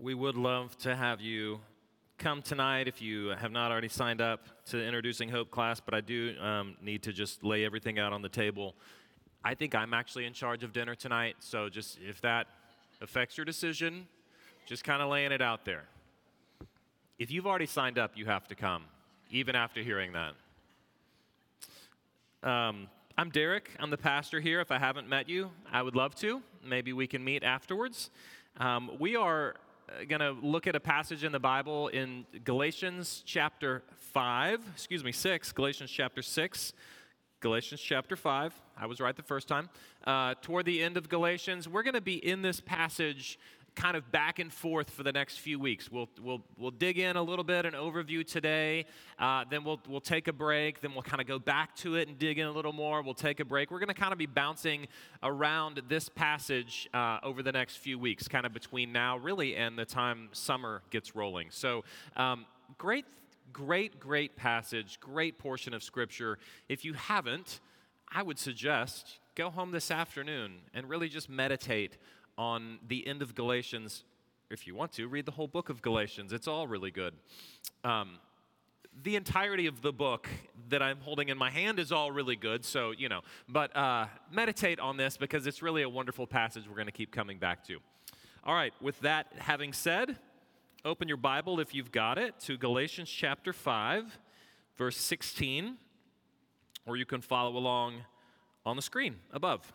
we would love to have you come tonight if you have not already signed up to Introducing Hope class, but I do um, need to just lay everything out on the table. I think I'm actually in charge of dinner tonight, so just if that affects your decision, just kind of laying it out there. If you've already signed up, you have to come, even after hearing that. Um, I'm Derek. I'm the pastor here. If I haven't met you, I would love to. Maybe we can meet afterwards. Um, we are going to look at a passage in the Bible in Galatians chapter 5, excuse me, 6, Galatians chapter 6. Galatians chapter 5. I was right the first time. Uh, toward the end of Galatians, we're going to be in this passage kind of back and forth for the next few weeks. We'll, we'll, we'll dig in a little bit, an overview today, uh, then we'll, we'll take a break, then we'll kind of go back to it and dig in a little more. We'll take a break. We're going to kind of be bouncing around this passage uh, over the next few weeks, kind of between now, really, and the time summer gets rolling. So, um, great, great, great passage, great portion of Scripture. If you haven't, I would suggest go home this afternoon and really just meditate on the end of Galatians. If you want to, read the whole book of Galatians. It's all really good. Um, the entirety of the book that I'm holding in my hand is all really good, so, you know, but uh, meditate on this because it's really a wonderful passage we're going to keep coming back to. All right, with that having said, open your Bible if you've got it to Galatians chapter 5, verse 16, or you can follow along on the screen above.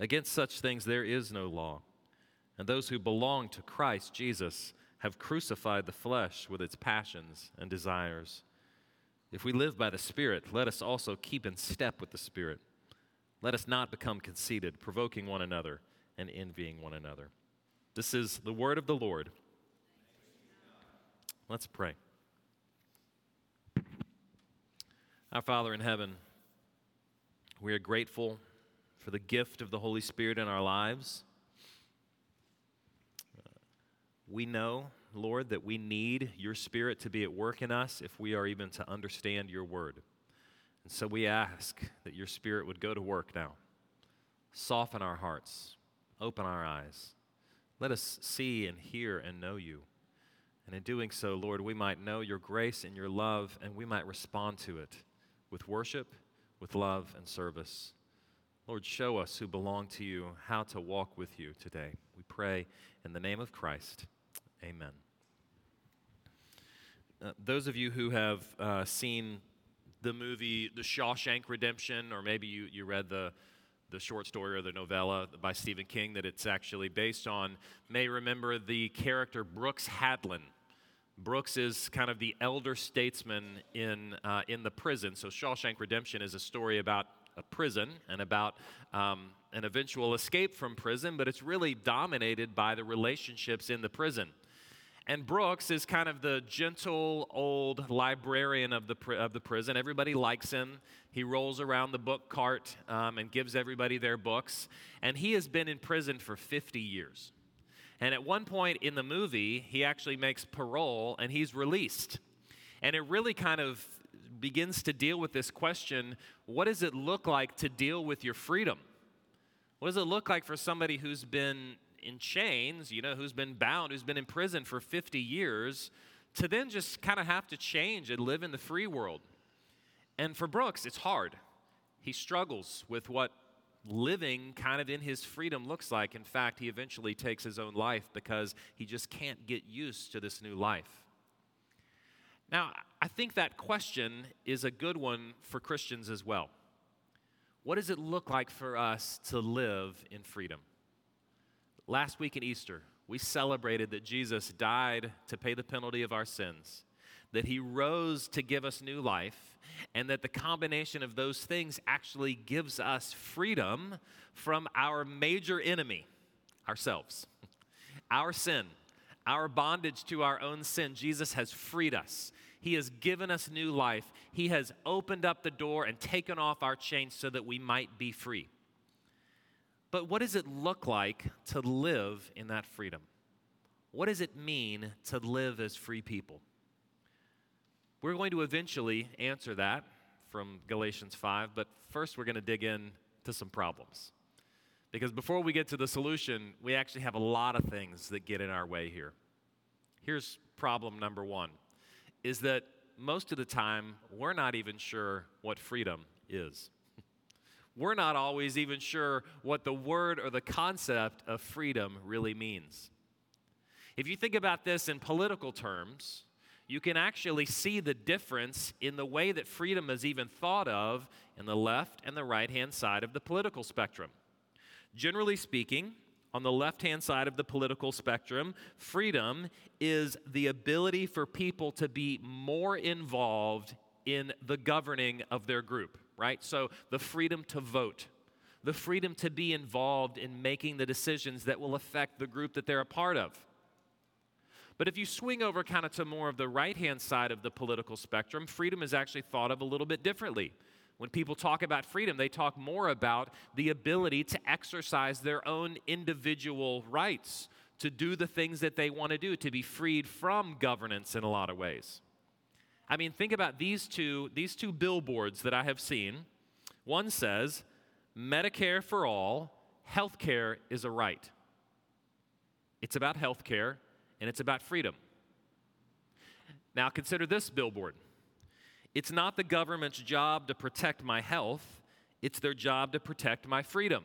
Against such things there is no law. And those who belong to Christ Jesus have crucified the flesh with its passions and desires. If we live by the Spirit, let us also keep in step with the Spirit. Let us not become conceited, provoking one another and envying one another. This is the word of the Lord. Let's pray. Our Father in heaven, we are grateful for the gift of the Holy Spirit in our lives. we know, Lord, that we need your Spirit to be at work in us if we are even to understand your word. And so we ask that your Spirit would go to work now. Soften our hearts, open our eyes. Let us see and hear and know you. And in doing so, Lord, we might know your grace and your love, and we might respond to it with worship, with love, and service. Lord, show us who belong to you how to walk with you today. We pray in the name of Christ. Amen. Uh, those of you who have uh, seen the movie The Shawshank Redemption, or maybe you, you read the, the short story or the novella by Stephen King that it's actually based on, may remember the character Brooks Hatlen. Brooks is kind of the elder statesman in, uh, in the prison. So, Shawshank Redemption is a story about a prison and about um, an eventual escape from prison, but it's really dominated by the relationships in the prison. And Brooks is kind of the gentle old librarian of the, of the prison. Everybody likes him. He rolls around the book cart um, and gives everybody their books. And he has been in prison for 50 years. And at one point in the movie, he actually makes parole and he's released. And it really kind of begins to deal with this question what does it look like to deal with your freedom? What does it look like for somebody who's been in chains, you know, who's been bound, who's been in prison for 50 years, to then just kind of have to change and live in the free world? And for Brooks, it's hard. He struggles with what living kind of in his freedom looks like. In fact, he eventually takes his own life because he just can't get used to this new life. Now, I think that question is a good one for Christians as well. What does it look like for us to live in freedom? Last week in Easter, we celebrated that Jesus died to pay the penalty of our sins, that he rose to give us new life, and that the combination of those things actually gives us freedom from our major enemy, ourselves, our sin, our bondage to our own sin. Jesus has freed us. He has given us new life. He has opened up the door and taken off our chains so that we might be free. But what does it look like to live in that freedom? What does it mean to live as free people? We're going to eventually answer that from Galatians 5, but first we're going to dig in to some problems. Because before we get to the solution, we actually have a lot of things that get in our way here. Here's problem number one is that most of the time we're not even sure what freedom is. we're not always even sure what the word or the concept of freedom really means. If you think about this in political terms, you can actually see the difference in the way that freedom is even thought of in the left and the right hand side of the political spectrum. Generally speaking, on the left hand side of the political spectrum, freedom is the ability for people to be more involved in the governing of their group, right? So the freedom to vote, the freedom to be involved in making the decisions that will affect the group that they're a part of. But if you swing over kind of to more of the right hand side of the political spectrum, freedom is actually thought of a little bit differently. When people talk about freedom, they talk more about the ability to exercise their own individual rights, to do the things that they want to do, to be freed from governance in a lot of ways. I mean, think about these two, these two billboards that I have seen. One says, Medicare for all, healthcare is a right. It's about healthcare and it's about freedom. Now consider this billboard. It's not the government's job to protect my health, it's their job to protect my freedom.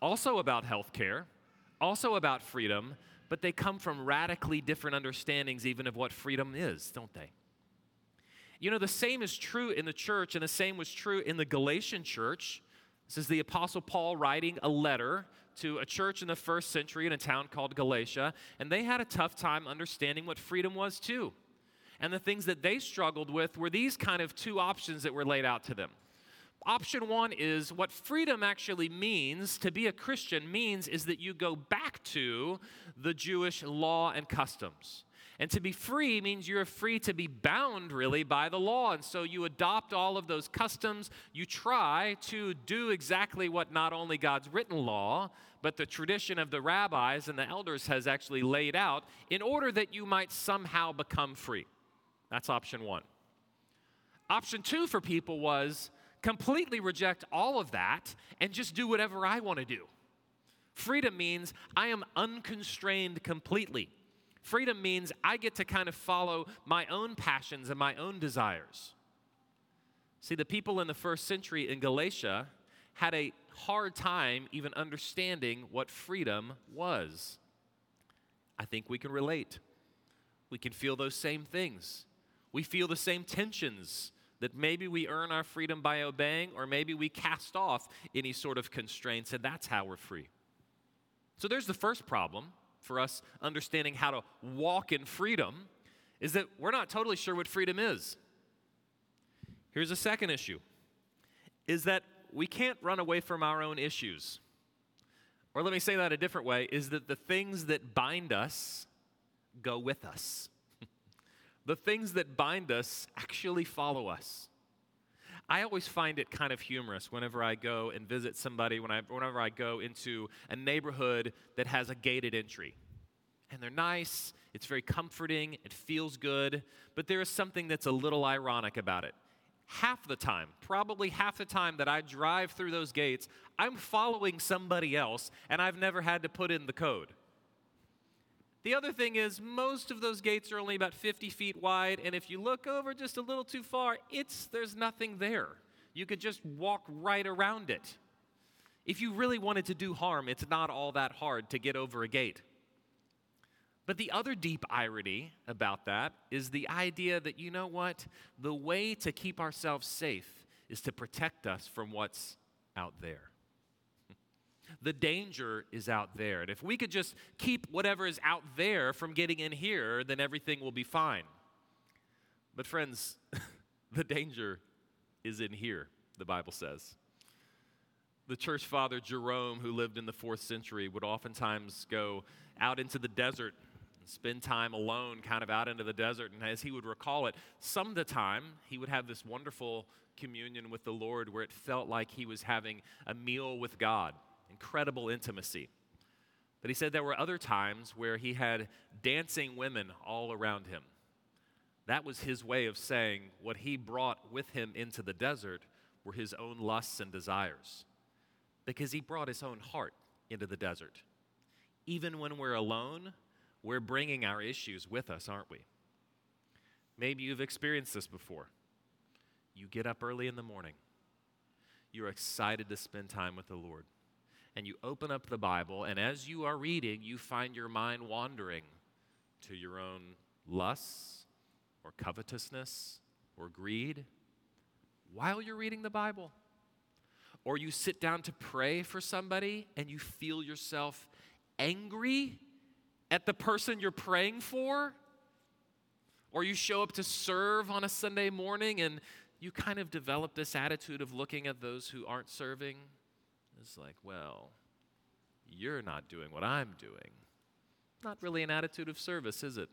Also about health care, also about freedom, but they come from radically different understandings, even of what freedom is, don't they? You know, the same is true in the church, and the same was true in the Galatian church. This is the Apostle Paul writing a letter to a church in the first century in a town called Galatia, and they had a tough time understanding what freedom was, too. And the things that they struggled with were these kind of two options that were laid out to them. Option one is what freedom actually means to be a Christian means is that you go back to the Jewish law and customs. And to be free means you're free to be bound really by the law. And so you adopt all of those customs. You try to do exactly what not only God's written law, but the tradition of the rabbis and the elders has actually laid out in order that you might somehow become free. That's option one. Option two for people was completely reject all of that and just do whatever I want to do. Freedom means I am unconstrained completely. Freedom means I get to kind of follow my own passions and my own desires. See, the people in the first century in Galatia had a hard time even understanding what freedom was. I think we can relate. We can feel those same things. We feel the same tensions that maybe we earn our freedom by obeying, or maybe we cast off any sort of constraints, and that's how we're free. So there's the first problem for us understanding how to walk in freedom is that we're not totally sure what freedom is. Here's a second issue is that we can't run away from our own issues. Or let me say that a different way is that the things that bind us go with us the things that bind us actually follow us. I always find it kind of humorous whenever I go and visit somebody, when I, whenever I go into a neighborhood that has a gated entry. And they're nice, it's very comforting, it feels good, but there is something that's a little ironic about it. Half the time, probably half the time that I drive through those gates, I'm following somebody else and I've never had to put in the code. The other thing is, most of those gates are only about 50 feet wide, and if you look over just a little too far, it's, there's nothing there. You could just walk right around it. If you really wanted to do harm, it's not all that hard to get over a gate. But the other deep irony about that is the idea that, you know what? The way to keep ourselves safe is to protect us from what's out there. The danger is out there. And if we could just keep whatever is out there from getting in here, then everything will be fine. But, friends, the danger is in here, the Bible says. The church father Jerome, who lived in the fourth century, would oftentimes go out into the desert and spend time alone, kind of out into the desert. And as he would recall it, some of the time he would have this wonderful communion with the Lord where it felt like he was having a meal with God, incredible intimacy. But he said there were other times where he had dancing women all around him. That was his way of saying what he brought with him into the desert were his own lusts and desires. Because he brought his own heart into the desert. Even when we're alone, we're bringing our issues with us, aren't we? Maybe you've experienced this before. You get up early in the morning, you're excited to spend time with the Lord, and you open up the Bible, and as you are reading, you find your mind wandering to your own lusts or covetousness or greed while you're reading the Bible. Or you sit down to pray for somebody and you feel yourself angry at the person you're praying for. Or you show up to serve on a Sunday morning and you kind of develop this attitude of looking at those who aren't serving. It's like, well, you're not doing what I'm doing. Not really an attitude of service, is it?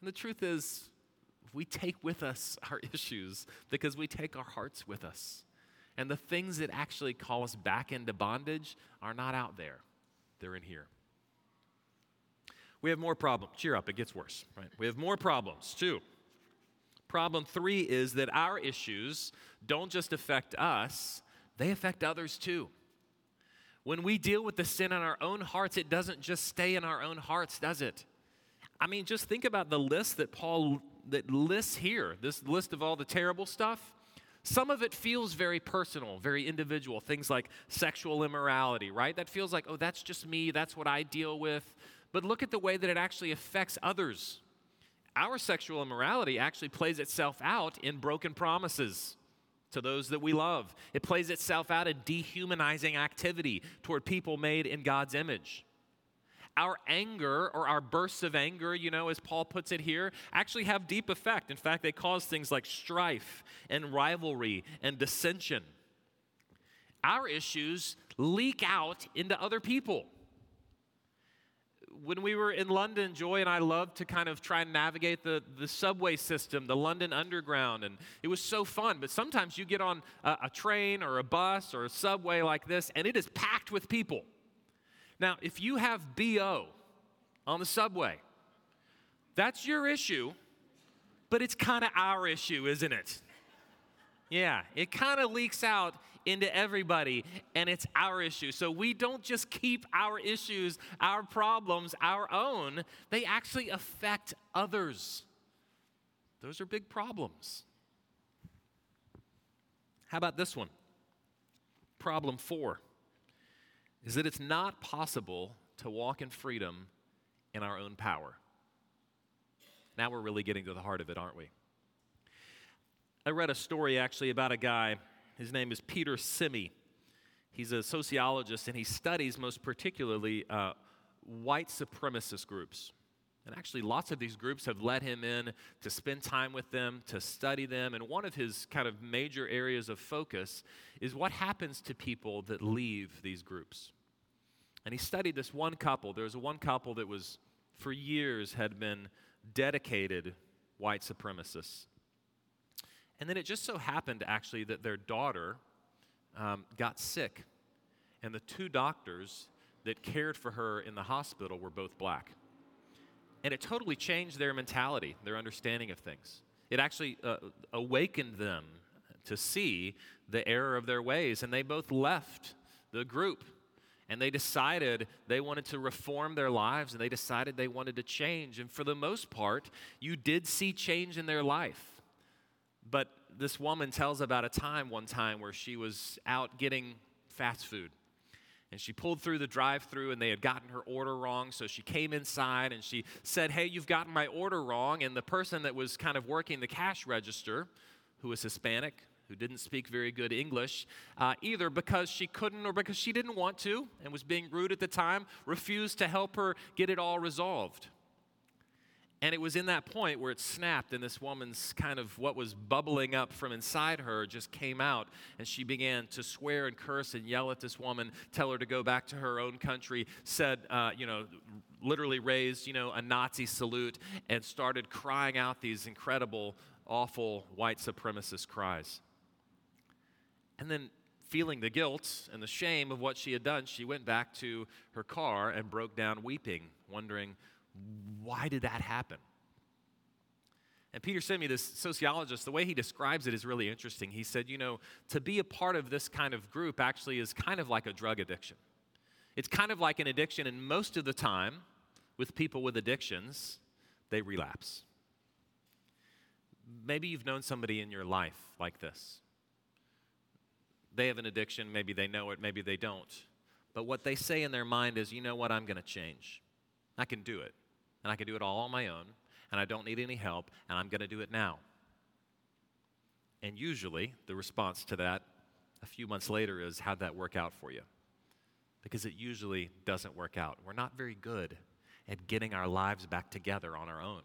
And the truth is, we take with us our issues because we take our hearts with us. And the things that actually call us back into bondage are not out there, they're in here. We have more problems. Cheer up, it gets worse, right? We have more problems, too. Problem three is that our issues don't just affect us, they affect others too. When we deal with the sin in our own hearts, it doesn't just stay in our own hearts, does it? I mean, just think about the list that Paul that lists here, this list of all the terrible stuff. Some of it feels very personal, very individual. Things like sexual immorality, right? That feels like, oh, that's just me, that's what I deal with. But look at the way that it actually affects others. Our sexual immorality actually plays itself out in broken promises to those that we love. It plays itself out in dehumanizing activity toward people made in God's image our anger or our bursts of anger, you know, as Paul puts it here, actually have deep effect. In fact, they cause things like strife and rivalry and dissension. Our issues leak out into other people. When we were in London, Joy and I loved to kind of try and navigate the, the subway system, the London Underground, and it was so fun. But sometimes you get on a, a train or a bus or a subway like this, and it is packed with people now, if you have BO on the subway, that's your issue, but it's kind of our issue, isn't it? Yeah, it kind of leaks out into everybody, and it's our issue. So we don't just keep our issues, our problems, our own, they actually affect others. Those are big problems. How about this one? Problem four is that it's not possible to walk in freedom in our own power. Now we're really getting to the heart of it, aren't we? I read a story actually about a guy. His name is Peter Simi. He's a sociologist and he studies most particularly uh, white supremacist groups. And actually, lots of these groups have let him in to spend time with them, to study them. And one of his kind of major areas of focus is what happens to people that leave these groups. And he studied this one couple. There was one couple that was, for years, had been dedicated white supremacists. And then it just so happened, actually, that their daughter um, got sick. And the two doctors that cared for her in the hospital were both black. And it totally changed their mentality, their understanding of things. It actually uh, awakened them to see the error of their ways, and they both left the group and they decided they wanted to reform their lives and they decided they wanted to change. And for the most part, you did see change in their life. But this woman tells about a time one time where she was out getting fast food. And she pulled through the drive through and they had gotten her order wrong. So she came inside and she said, Hey, you've gotten my order wrong. And the person that was kind of working the cash register, who was Hispanic, who didn't speak very good English, uh, either because she couldn't or because she didn't want to and was being rude at the time, refused to help her get it all resolved. And it was in that point where it snapped, and this woman's kind of what was bubbling up from inside her just came out, and she began to swear and curse and yell at this woman, tell her to go back to her own country, said, uh, you know, literally raised, you know, a Nazi salute, and started crying out these incredible, awful white supremacist cries. And then, feeling the guilt and the shame of what she had done, she went back to her car and broke down weeping, wondering, why did that happen? And Peter Simi this sociologist, the way he describes it is really interesting. He said, you know, to be a part of this kind of group actually is kind of like a drug addiction. It's kind of like an addiction, and most of the time, with people with addictions, they relapse. Maybe you've known somebody in your life like this. They have an addiction, maybe they know it, maybe they don't. But what they say in their mind is, you know what, I'm going to change. I can do it and I can do it all on my own, and I don't need any help, and I'm going to do it now. And usually, the response to that a few months later is, How'd that work out for you? Because it usually doesn't work out. We're not very good at getting our lives back together on our own.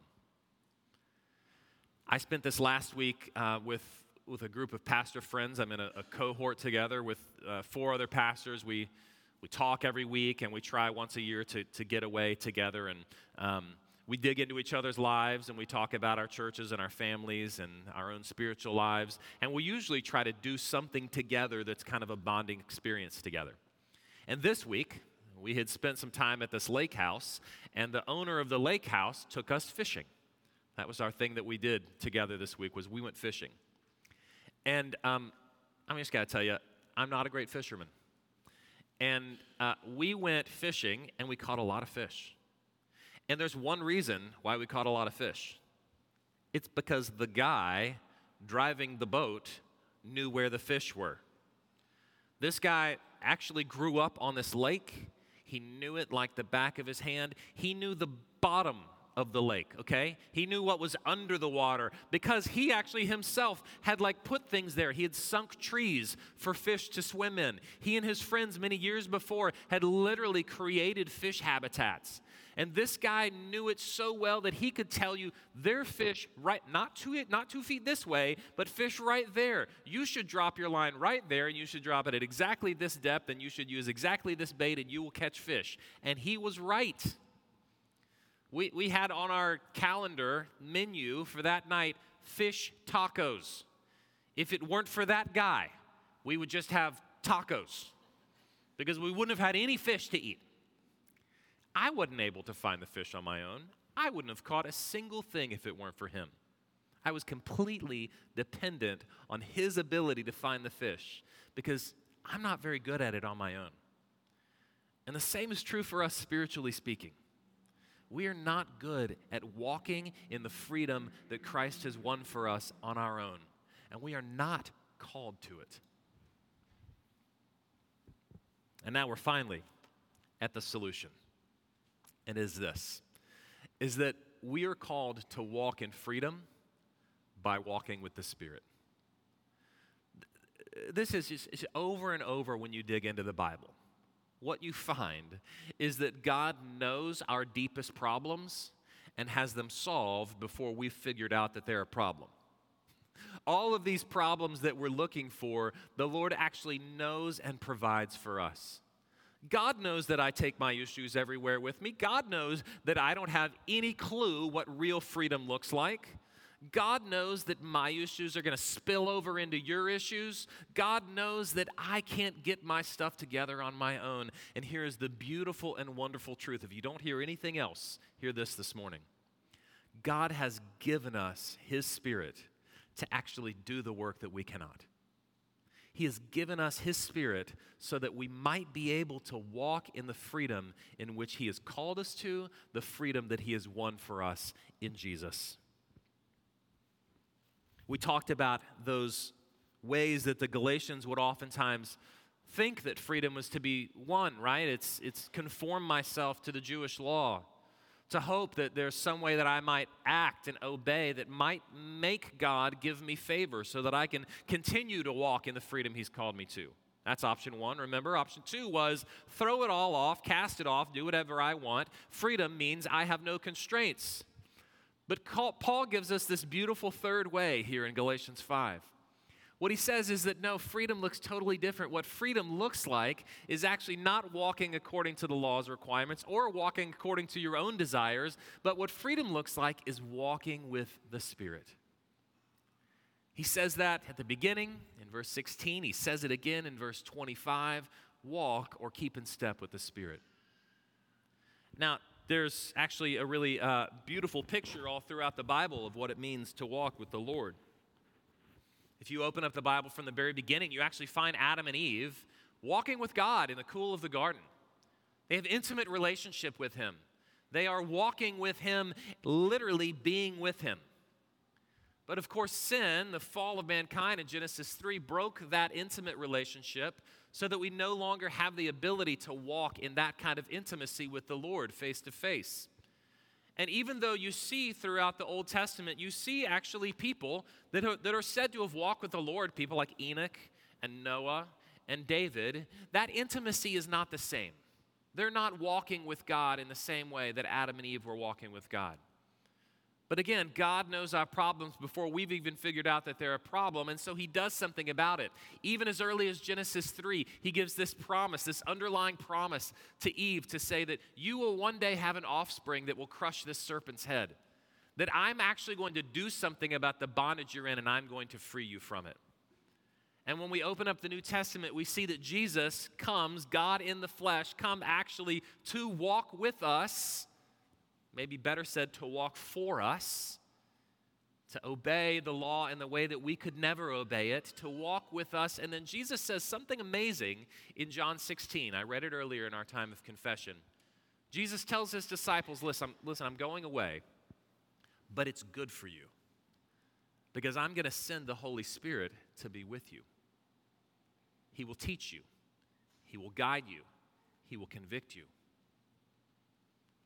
I spent this last week uh, with, with a group of pastor friends. I'm in a, a cohort together with uh, four other pastors. We we talk every week and we try once a year to, to get away together. And um, we dig into each other's lives and we talk about our churches and our families and our own spiritual lives. And we usually try to do something together that's kind of a bonding experience together. And this week we had spent some time at this lake house and the owner of the lake house took us fishing. That was our thing that we did together this week was we went fishing. And um, i'm just got to tell you i'm not a great fisherman and uh, we went fishing and we caught a lot of fish. And there's one reason why we caught a lot of fish it's because the guy driving the boat knew where the fish were. This guy actually grew up on this lake. He knew it like the back of his hand. He knew the bottom of the lake, okay? He knew what was under the water because he actually himself had like put things there. He had sunk trees for fish to swim in. He and his friends many years before had literally created fish habitats. And this guy knew it so well that he could tell you their fish right not two not 2 feet this way, but fish right there. You should drop your line right there and you should drop it at exactly this depth and you should use exactly this bait and you will catch fish. And he was right. We, we had on our calendar menu for that night fish tacos. If it weren't for that guy, we would just have tacos because we wouldn't have had any fish to eat. I wasn't able to find the fish on my own. I wouldn't have caught a single thing if it weren't for him. I was completely dependent on his ability to find the fish because I'm not very good at it on my own. And the same is true for us spiritually speaking we are not good at walking in the freedom that Christ has won for us on our own. And we are not called to it. And now we're finally at the solution. And is this is that we are called to walk in freedom by walking with the Spirit. This is just over and over when you dig into the Bible what you find is that God knows our deepest problems and has them solved before we've figured out that they're a problem. All of these problems that we're looking for, the Lord actually knows and provides for us. God knows that I take my issues everywhere with me. God knows that I don't have any clue what real freedom looks like. God knows that my issues are going to spill over into your issues. God knows that I can't get my stuff together on my own. And here is the beautiful and wonderful truth. If you don't hear anything else, hear this this morning. God has given us His Spirit to actually do the work that we cannot. He has given us His Spirit so that we might be able to walk in the freedom in which He has called us to, the freedom that He has won for us in Jesus. We talked about those ways that the Galatians would oftentimes think that freedom was to be won, right? It's, it's conform myself to the Jewish law, to hope that there's some way that I might act and obey that might make God give me favor so that I can continue to walk in the freedom He's called me to. That's option one. Remember, option two was throw it all off, cast it off, do whatever I want. Freedom means I have no constraints. But Paul gives us this beautiful third way here in Galatians 5. What he says is that no, freedom looks totally different. What freedom looks like is actually not walking according to the law's requirements or walking according to your own desires, but what freedom looks like is walking with the Spirit. He says that at the beginning in verse 16. He says it again in verse 25 walk or keep in step with the Spirit. Now, there's actually a really uh, beautiful picture all throughout the Bible of what it means to walk with the Lord. If you open up the Bible from the very beginning, you actually find Adam and Eve walking with God in the cool of the garden. They have intimate relationship with him. They are walking with him, literally being with him. But of course, sin, the fall of mankind in Genesis 3, broke that intimate relationship so that we no longer have the ability to walk in that kind of intimacy with the Lord face to face. And even though you see throughout the Old Testament, you see actually people that are, that are said to have walked with the Lord, people like Enoch and Noah and David, that intimacy is not the same. They're not walking with God in the same way that Adam and Eve were walking with God. But again, God knows our problems before we've even figured out that they're a problem, and so He does something about it. Even as early as Genesis 3, He gives this promise, this underlying promise to Eve to say that you will one day have an offspring that will crush this serpent's head. That I'm actually going to do something about the bondage you're in, and I'm going to free you from it. And when we open up the New Testament, we see that Jesus comes, God in the flesh, come actually to walk with us maybe better said, to walk for us, to obey the law in the way that we could never obey it, to walk with us. And then Jesus says something amazing in John 16. I read it earlier in our time of confession. Jesus tells his disciples, listen, listen I'm going away, but it's good for you because I'm going to send the Holy Spirit to be with you. He will teach you, He will guide you, He will convict you.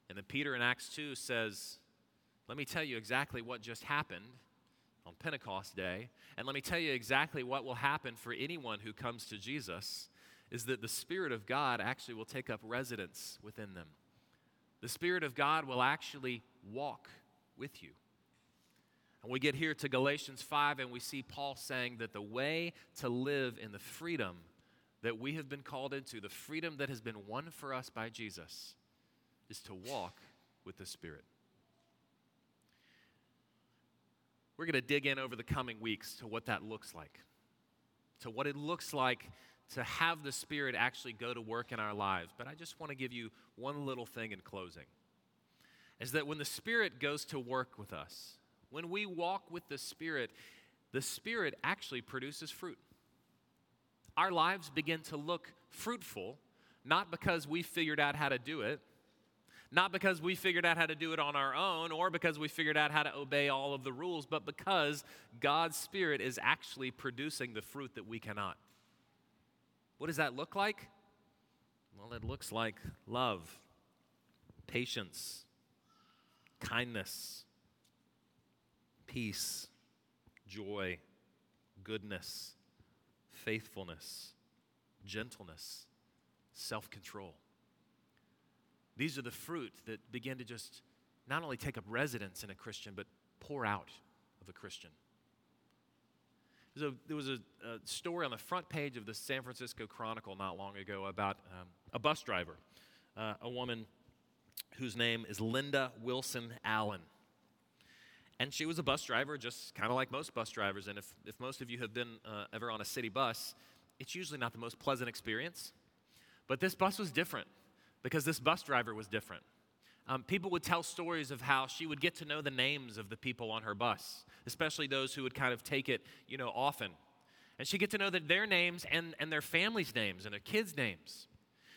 And then Peter in Acts 2 says, Let me tell you exactly what just happened on Pentecost Day. And let me tell you exactly what will happen for anyone who comes to Jesus is that the Spirit of God actually will take up residence within them. The Spirit of God will actually walk with you. And we get here to Galatians 5 and we see Paul saying that the way to live in the freedom that we have been called into, the freedom that has been won for us by Jesus, is to walk with the Spirit. We're going to dig in over the coming weeks to what that looks like, to what it looks like to have the Spirit actually go to work in our lives. But I just want to give you one little thing in closing is that when the Spirit goes to work with us, when we walk with the Spirit, the Spirit actually produces fruit. Our lives begin to look fruitful, not because we figured out how to do it, not because we figured out how to do it on our own or because we figured out how to obey all of the rules, but because God's Spirit is actually producing the fruit that we cannot. What does that look like? Well, it looks like love, patience, kindness, peace, joy, goodness, faithfulness, gentleness, self control. These are the fruit that begin to just not only take up residence in a Christian, but pour out of a Christian. A, there was a, a, story on the front page of the San Francisco Chronicle not long ago about um, a bus driver, uh, a woman whose name is Linda Wilson Allen. And she was a bus driver, just kind of like most bus drivers. And if, if most of you have been uh, ever on a city bus, it's usually not the most pleasant experience. But this bus was different because this bus driver was different. Um, people would tell stories of how she would get to know the names of the people on her bus, especially those who would kind of take it, you know, often. And she'd get to know that their names and, and their families' names and their kids' names.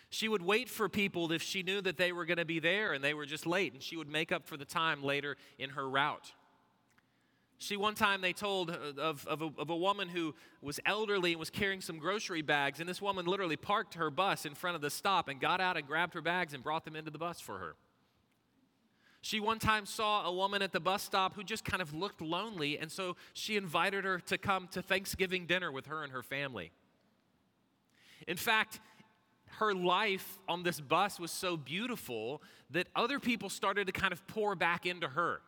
She would wait for people if she knew that they were going to be there and they were just late, and she would make up for the time later in her route. See, one time they told uh, of, of, a, of a woman who was elderly and was carrying some grocery bags, and this woman literally parked her bus in front of the stop and got out and grabbed her bags and brought them into the bus for her. She one time saw a woman at the bus stop who just kind of looked lonely, and so she invited her to come to Thanksgiving dinner with her and her family. In fact, her life on this bus was so beautiful that other people started to kind of pour back into her.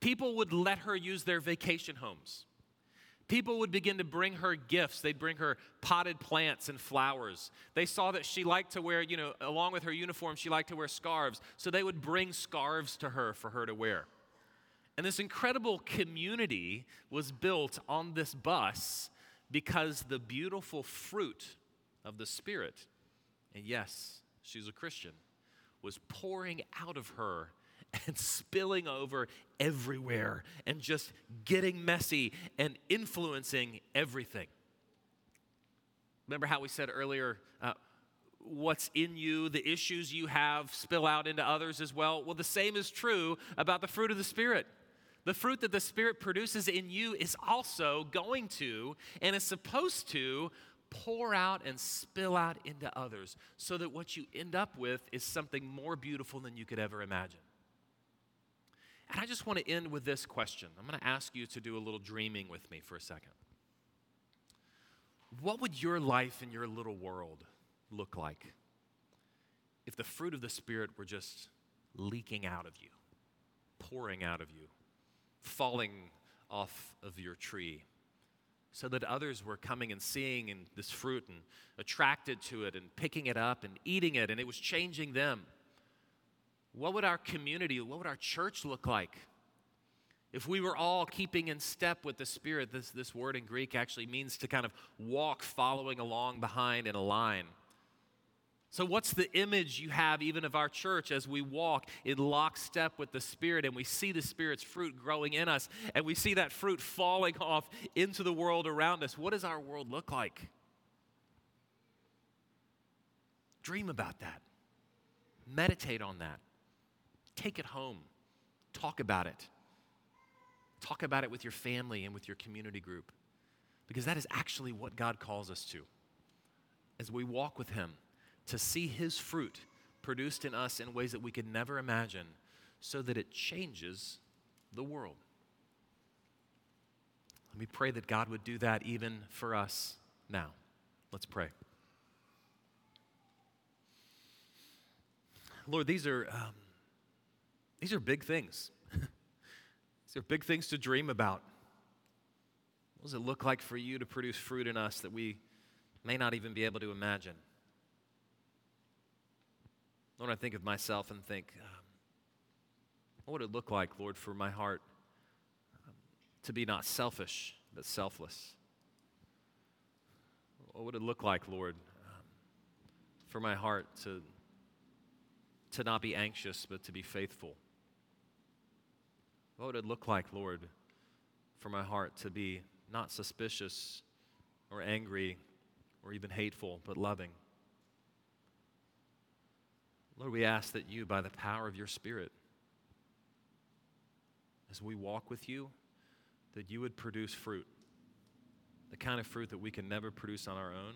People would let her use their vacation homes. People would begin to bring her gifts. They'd bring her potted plants and flowers. They saw that she liked to wear, you know, along with her uniform, she liked to wear scarves. So they would bring scarves to her for her to wear. And this incredible community was built on this bus because the beautiful fruit of the Spirit, and yes, she's a Christian, was pouring out of her and spilling over everywhere and just getting messy and influencing everything. Remember how we said earlier, uh, what's in you, the issues you have, spill out into others as well? Well, the same is true about the fruit of the Spirit. The fruit that the Spirit produces in you is also going to and is supposed to pour out and spill out into others so that what you end up with is something more beautiful than you could ever imagine. And I just want to end with this question. I'm going to ask you to do a little dreaming with me for a second. What would your life in your little world look like if the fruit of the Spirit were just leaking out of you, pouring out of you, falling off of your tree? So that others were coming and seeing in this fruit and attracted to it and picking it up and eating it, and it was changing them. What would our community, what would our church look like? If we were all keeping in step with the Spirit, this, this word in Greek actually means to kind of walk following along behind in a line. So, what's the image you have even of our church as we walk in lockstep with the Spirit and we see the Spirit's fruit growing in us and we see that fruit falling off into the world around us? What does our world look like? Dream about that, meditate on that. Take it home. Talk about it. Talk about it with your family and with your community group. Because that is actually what God calls us to. As we walk with Him, to see His fruit produced in us in ways that we could never imagine, so that it changes the world. Let me pray that God would do that even for us now. Let's pray. Lord, these are. Um, these are big things. These are big things to dream about. What does it look like for you to produce fruit in us that we may not even be able to imagine? Lord, I think of myself and think, um, what would it look like, Lord, for my heart um, to be not selfish, but selfless? What would it look like, Lord, um, for my heart to, to not be anxious, but to be faithful? What would it look like, Lord, for my heart to be not suspicious or angry or even hateful, but loving? Lord, we ask that you, by the power of your Spirit, as we walk with you, that you would produce fruit, the kind of fruit that we can never produce on our own,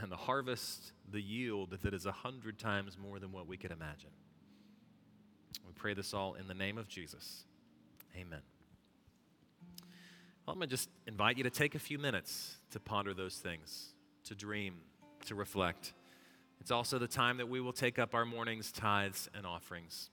and the harvest, the yield that is a hundred times more than what we could imagine. We pray this all in the name of Jesus. Amen. Well, I'm going to just invite you to take a few minutes to ponder those things, to dream, to reflect. It's also the time that we will take up our morning's tithes and offerings.